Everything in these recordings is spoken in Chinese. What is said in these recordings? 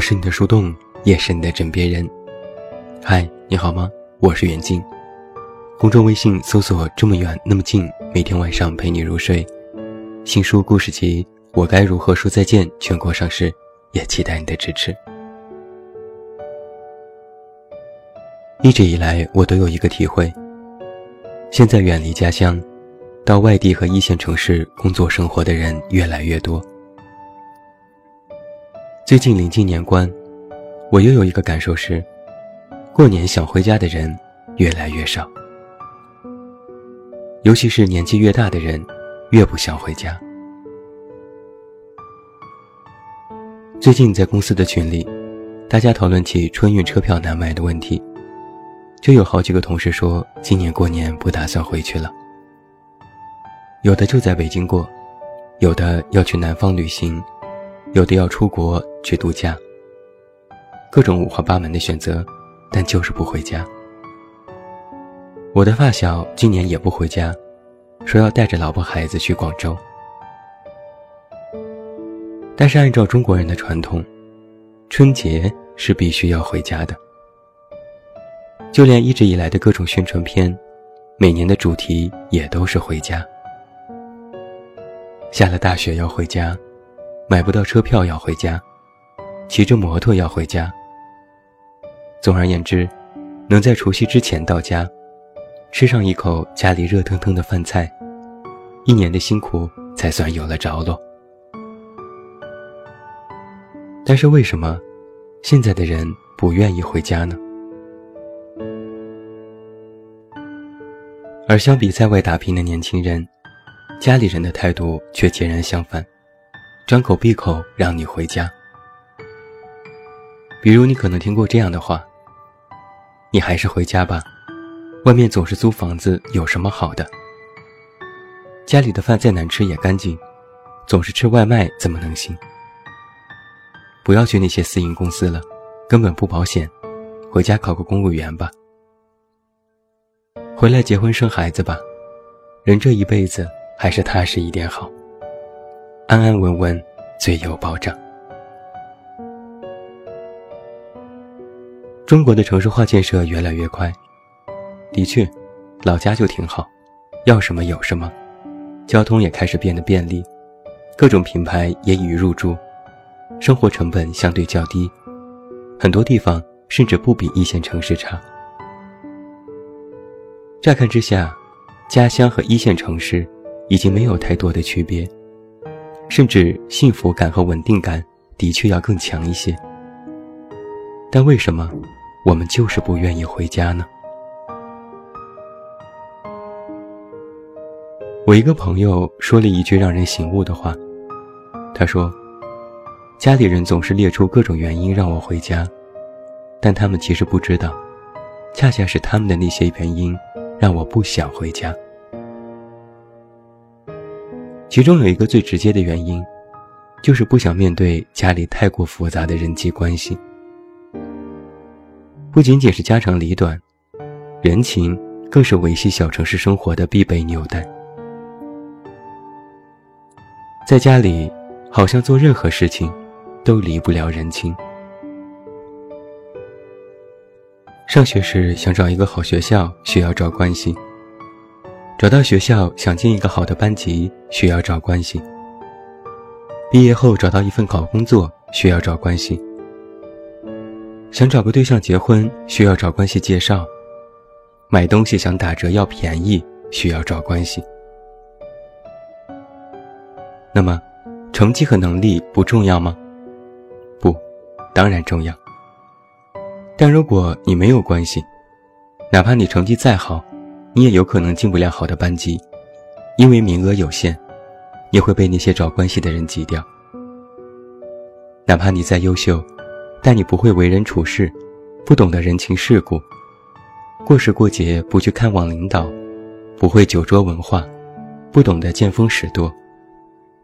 我是你的树洞，也是你的枕边人。嗨，你好吗？我是远近。公众微信搜索“这么远那么近”，每天晚上陪你入睡。新书故事集《我该如何说再见》全国上市，也期待你的支持。一直以来，我都有一个体会：现在远离家乡，到外地和一线城市工作生活的人越来越多。最近临近年关，我又有一个感受是，过年想回家的人越来越少，尤其是年纪越大的人，越不想回家。最近在公司的群里，大家讨论起春运车票难买的问题，就有好几个同事说今年过年不打算回去了，有的就在北京过，有的要去南方旅行。有的要出国去度假，各种五花八门的选择，但就是不回家。我的发小今年也不回家，说要带着老婆孩子去广州。但是按照中国人的传统，春节是必须要回家的。就连一直以来的各种宣传片，每年的主题也都是回家。下了大雪要回家。买不到车票要回家，骑着摩托要回家。总而言之，能在除夕之前到家，吃上一口家里热腾腾的饭菜，一年的辛苦才算有了着落。但是为什么现在的人不愿意回家呢？而相比在外打拼的年轻人，家里人的态度却截然相反。张口闭口让你回家，比如你可能听过这样的话：“你还是回家吧，外面总是租房子，有什么好的？家里的饭再难吃也干净，总是吃外卖怎么能行？不要去那些私营公司了，根本不保险，回家考个公务员吧，回来结婚生孩子吧，人这一辈子还是踏实一点好。”安安稳稳最有保障。中国的城市化建设越来越快，的确，老家就挺好，要什么有什么，交通也开始变得便利，各种品牌也已入驻，生活成本相对较低，很多地方甚至不比一线城市差。乍看之下，家乡和一线城市已经没有太多的区别。甚至幸福感和稳定感的确要更强一些，但为什么我们就是不愿意回家呢？我一个朋友说了一句让人醒悟的话，他说：“家里人总是列出各种原因让我回家，但他们其实不知道，恰恰是他们的那些原因让我不想回家。”其中有一个最直接的原因，就是不想面对家里太过复杂的人际关系。不仅仅是家长里短，人情更是维系小城市生活的必备纽带。在家里，好像做任何事情，都离不了人情。上学时想找一个好学校，需要找关系。找到学校，想进一个好的班级，需要找关系；毕业后找到一份好工作，需要找关系；想找个对象结婚，需要找关系介绍；买东西想打折要便宜，需要找关系。那么，成绩和能力不重要吗？不，当然重要。但如果你没有关系，哪怕你成绩再好，你也有可能进不了好的班级，因为名额有限，你会被那些找关系的人挤掉。哪怕你再优秀，但你不会为人处事，不懂得人情世故，过时过节不去看望领导，不会酒桌文化，不懂得见风使舵，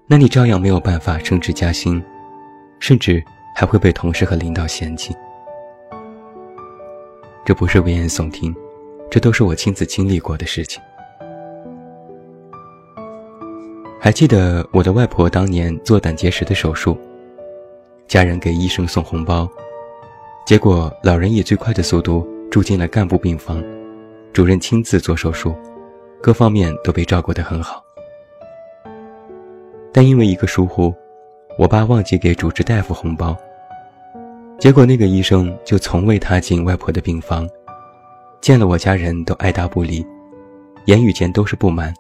那你照样没有办法升职加薪，甚至还会被同事和领导嫌弃。这不是危言耸听。这都是我亲自经历过的事情。还记得我的外婆当年做胆结石的手术，家人给医生送红包，结果老人以最快的速度住进了干部病房，主任亲自做手术，各方面都被照顾得很好。但因为一个疏忽，我爸忘记给主治大夫红包，结果那个医生就从未踏进外婆的病房，见了我家人都爱答不理，言语间都是不满，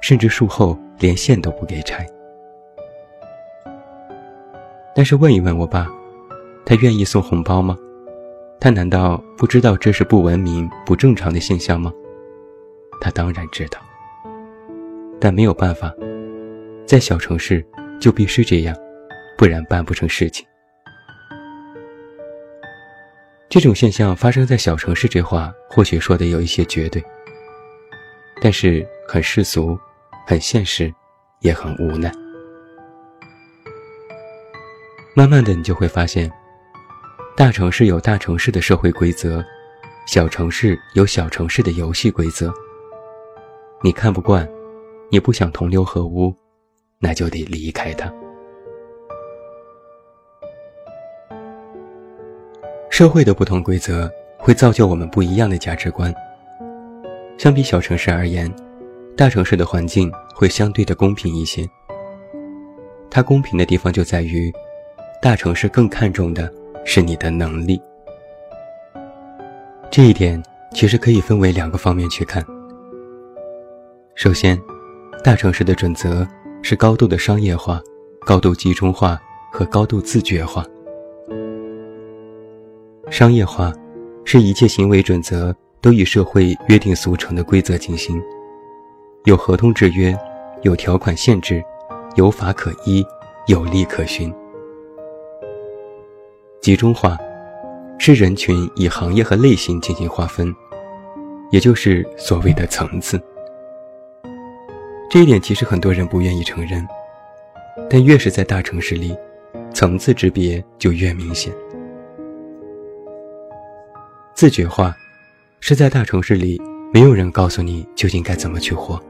甚至术后连线都不给拆。但是问一问我爸，他愿意送红包吗？他难道不知道这是不文明、不正常的现象吗？他当然知道，但没有办法，在小城市就必须这样，不然办不成事情。这种现象发生在小城市，这话或许说的有一些绝对，但是很世俗，很现实，也很无奈。慢慢的，你就会发现，大城市有大城市的社会规则，小城市有小城市的游戏规则。你看不惯，你不想同流合污，那就得离开它。社会的不同规则会造就我们不一样的价值观。相比小城市而言，大城市的环境会相对的公平一些。它公平的地方就在于。大城市更看重的是你的能力，这一点其实可以分为两个方面去看。首先，大城市的准则是高度的商业化、高度集中化和高度自觉化。商业化是一切行为准则都以社会约定俗成的规则进行，有合同制约，有条款限制，有法可依，有利可循。集中化，是人群以行业和类型进行划分，也就是所谓的层次。这一点其实很多人不愿意承认，但越是在大城市里，层次之别就越明显。自觉化，是在大城市里没有人告诉你究竟该怎么去活，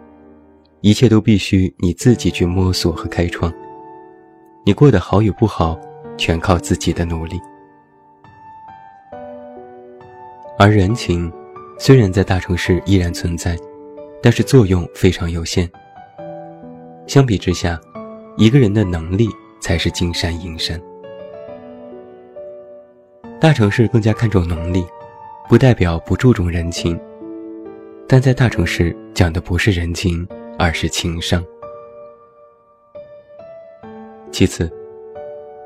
一切都必须你自己去摸索和开创，你过得好与不好。全靠自己的努力，而人情虽然在大城市依然存在，但是作用非常有限。相比之下，一个人的能力才是金山银山。大城市更加看重能力，不代表不注重人情，但在大城市讲的不是人情，而是情商。其次。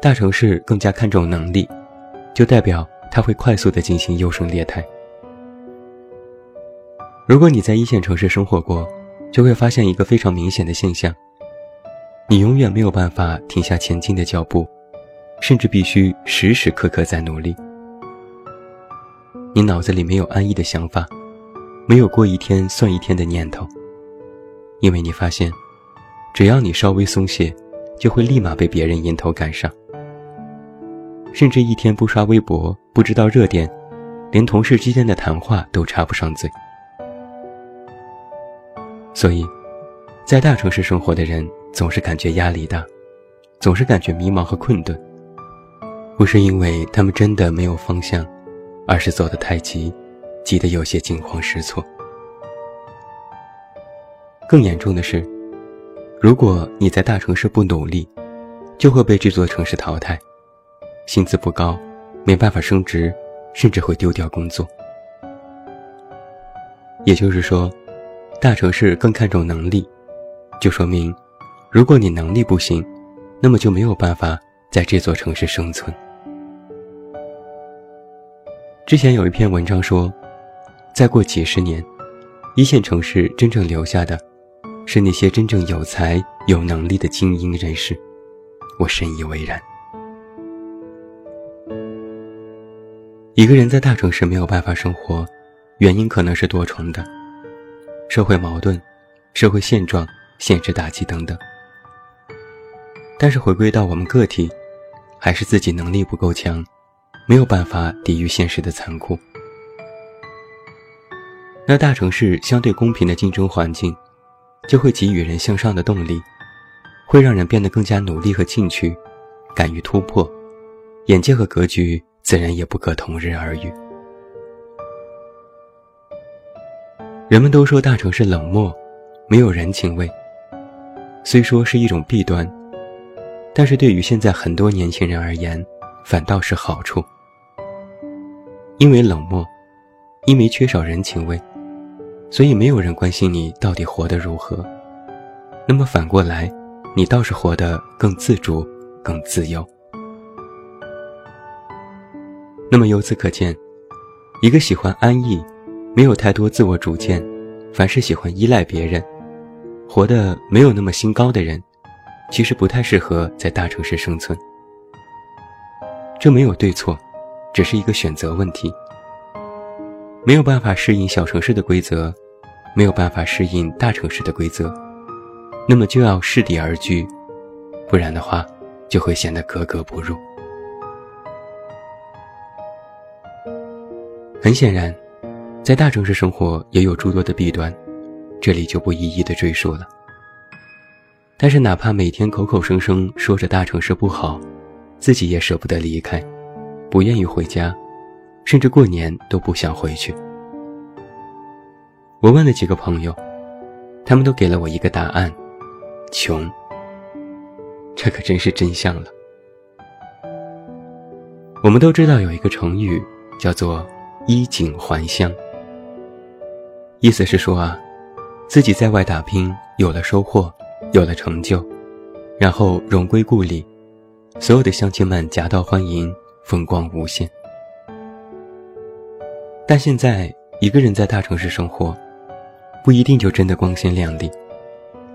大城市更加看重能力，就代表它会快速的进行优胜劣汰。如果你在一线城市生活过，就会发现一个非常明显的现象：你永远没有办法停下前进的脚步，甚至必须时时刻刻在努力。你脑子里没有安逸的想法，没有过一天算一天的念头，因为你发现，只要你稍微松懈，就会立马被别人迎头赶上。甚至一天不刷微博，不知道热点，连同事之间的谈话都插不上嘴。所以，在大城市生活的人总是感觉压力大，总是感觉迷茫和困顿。不是因为他们真的没有方向，而是走得太急，急得有些惊慌失措。更严重的是，如果你在大城市不努力，就会被这座城市淘汰。薪资不高，没办法升职，甚至会丢掉工作。也就是说，大城市更看重能力，就说明，如果你能力不行，那么就没有办法在这座城市生存。之前有一篇文章说，再过几十年，一线城市真正留下的，是那些真正有才有能力的精英人士，我深以为然。一个人在大城市没有办法生活，原因可能是多重的，社会矛盾、社会现状、现实打击等等。但是回归到我们个体，还是自己能力不够强，没有办法抵御现实的残酷。那大城市相对公平的竞争环境，就会给予人向上的动力，会让人变得更加努力和进取，敢于突破，眼界和格局自然也不可同日而语。人们都说大城市冷漠，没有人情味。虽说是一种弊端，但是对于现在很多年轻人而言，反倒是好处。因为冷漠，因为缺少人情味，所以没有人关心你到底活得如何。那么反过来，你倒是活得更自主、更自由。那么由此可见，一个喜欢安逸。没有太多自我主见，凡事喜欢依赖别人，活得没有那么心高的人，其实不太适合在大城市生存。这没有对错，只是一个选择问题。没有办法适应小城市的规则，没有办法适应大城市的规则，那么就要适地而居，不然的话，就会显得格格不入。很显然。在大城市生活也有诸多的弊端，这里就不一一的赘述了。但是哪怕每天口口声声说着大城市不好，自己也舍不得离开，不愿意回家，甚至过年都不想回去。我问了几个朋友，他们都给了我一个答案：穷。这可真是真相了。我们都知道有一个成语叫做衣锦还乡。意思是说啊，自己在外打拼，有了收获，有了成就，然后荣归故里，所有的乡亲们夹道欢迎，风光无限。但现在一个人在大城市生活，不一定就真的光鲜亮丽，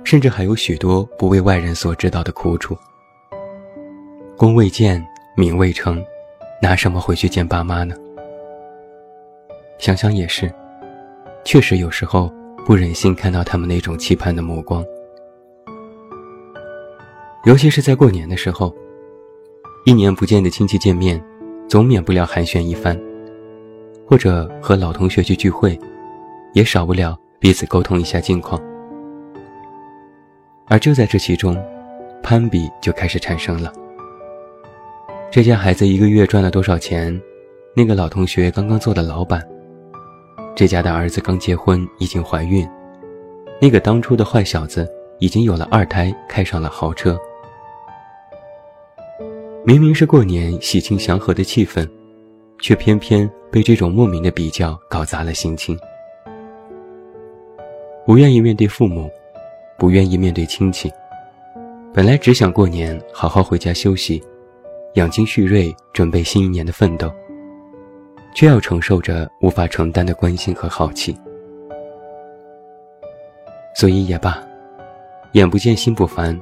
甚至还有许多不为外人所知道的苦楚。功未建，名未成，拿什么回去见爸妈呢？想想也是。确实有时候不忍心看到他们那种期盼的目光，尤其是在过年的时候，一年不见的亲戚见面，总免不了寒暄一番；或者和老同学去聚会，也少不了彼此沟通一下近况。而就在这其中，攀比就开始产生了。这家孩子一个月赚了多少钱？那个老同学刚刚做的老板。这家的儿子刚结婚，已经怀孕；那个当初的坏小子已经有了二胎，开上了豪车。明明是过年喜庆祥和的气氛，却偏偏被这种莫名的比较搞砸了心情。不愿意面对父母，不愿意面对亲戚，本来只想过年好好回家休息，养精蓄锐，准备新一年的奋斗。却要承受着无法承担的关心和好奇，所以也罢，眼不见心不烦，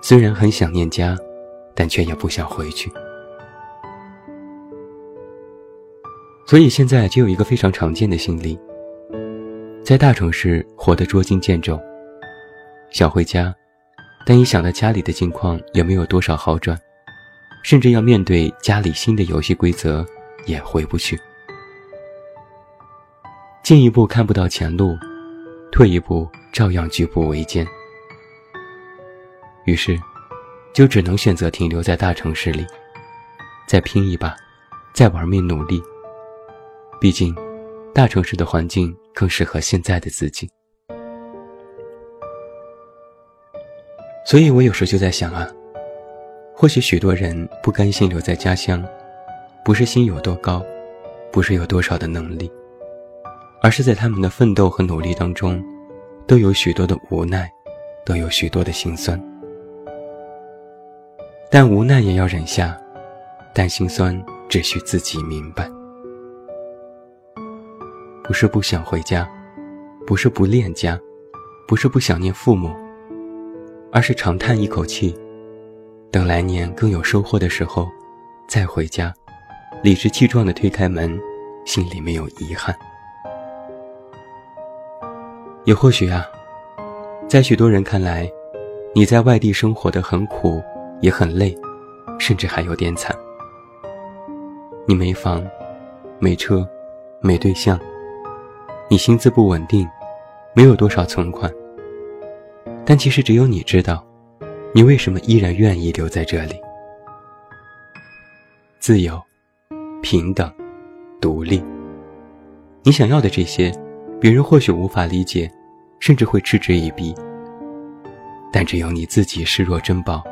虽然很想念家，但却也不想回去。所以现在就有一个非常常见的心理，在大城市活得捉襟见肘，想回家，但一想到家里的境况也没有多少好转，甚至要面对家里新的游戏规则。也回不去，进一步看不到前路，退一步照样举步维艰。于是，就只能选择停留在大城市里，再拼一把，再玩命努力。毕竟，大城市的环境更适合现在的自己。所以我有时就在想啊，或许许多人不甘心留在家乡。不是心有多高，不是有多少的能力，而是在他们的奋斗和努力当中，都有许多的无奈，都有许多的心酸。但无奈也要忍下，但心酸只需自己明白。不是不想回家，不是不恋家，不是不想念父母，而是长叹一口气，等来年更有收获的时候，再回家。理直气壮地推开门，心里没有遗憾。也或许啊，在许多人看来，你在外地生活的很苦，也很累，甚至还有点惨。你没房，没车，没对象，你薪资不稳定，没有多少存款。但其实只有你知道，你为什么依然愿意留在这里。自由、平等、独立。你想要的这些，别人或许无法理解，甚至会嗤之以鼻。但只有你自己视若珍宝，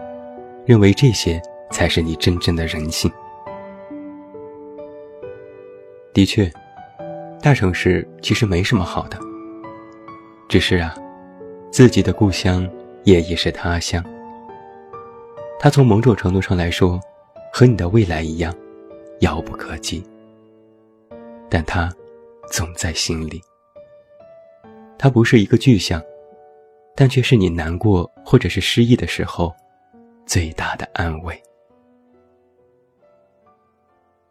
认为这些才是你真正的人性。的确，大城市其实没什么好的，只是啊，自己的故乡也已是他乡。它从某种程度上来说，和你的未来一样，遥不可及。但它总在心里。它不是一个具象，但却是你难过或者是失意的时候最大的安慰。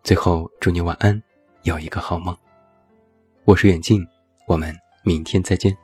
最后，祝你晚安。有一个好梦。我是远近，我们明天再见。